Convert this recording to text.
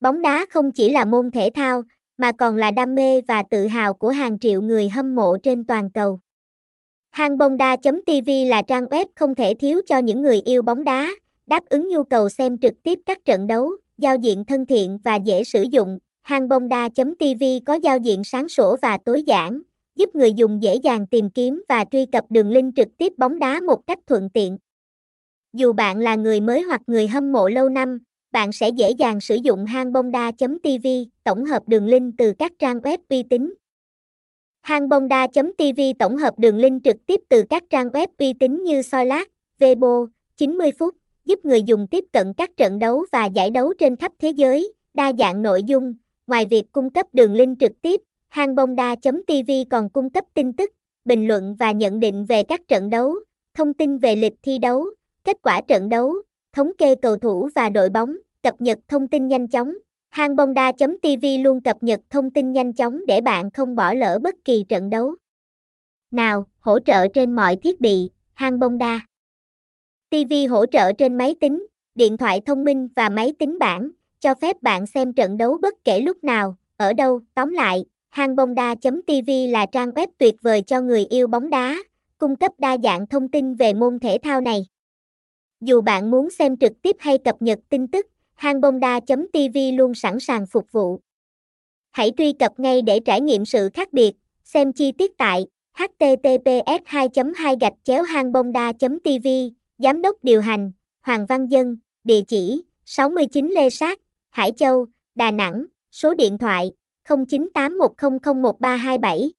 Bóng đá không chỉ là môn thể thao, mà còn là đam mê và tự hào của hàng triệu người hâm mộ trên toàn cầu. Hangbongda.tv là trang web không thể thiếu cho những người yêu bóng đá, đáp ứng nhu cầu xem trực tiếp các trận đấu, giao diện thân thiện và dễ sử dụng. Hangbongda.tv có giao diện sáng sủa và tối giản, giúp người dùng dễ dàng tìm kiếm và truy cập đường link trực tiếp bóng đá một cách thuận tiện. Dù bạn là người mới hoặc người hâm mộ lâu năm, bạn sẽ dễ dàng sử dụng hangbongda.tv, tổng hợp đường link từ các trang web uy tín. Hangbongda.tv tổng hợp đường link trực tiếp từ các trang web uy tín như Soilat, Weibo, 90 phút, giúp người dùng tiếp cận các trận đấu và giải đấu trên khắp thế giới, đa dạng nội dung. Ngoài việc cung cấp đường link trực tiếp, Hangbongda.tv còn cung cấp tin tức, bình luận và nhận định về các trận đấu, thông tin về lịch thi đấu, kết quả trận đấu, thống kê cầu thủ và đội bóng, cập nhật thông tin nhanh chóng. Hangbongda.tv luôn cập nhật thông tin nhanh chóng để bạn không bỏ lỡ bất kỳ trận đấu. Nào, hỗ trợ trên mọi thiết bị, Hangbongda. TV hỗ trợ trên máy tính, điện thoại thông minh và máy tính bảng, cho phép bạn xem trận đấu bất kể lúc nào, ở đâu, tóm lại, Hangbongda.tv là trang web tuyệt vời cho người yêu bóng đá, cung cấp đa dạng thông tin về môn thể thao này. Dù bạn muốn xem trực tiếp hay cập nhật tin tức, hangbongda.tv luôn sẵn sàng phục vụ. Hãy truy cập ngay để trải nghiệm sự khác biệt, xem chi tiết tại https 2 2 gạch chéo hangbongda tv Giám đốc điều hành, Hoàng Văn Dân, địa chỉ 69 Lê Sát, Hải Châu, Đà Nẵng, số điện thoại 0981001327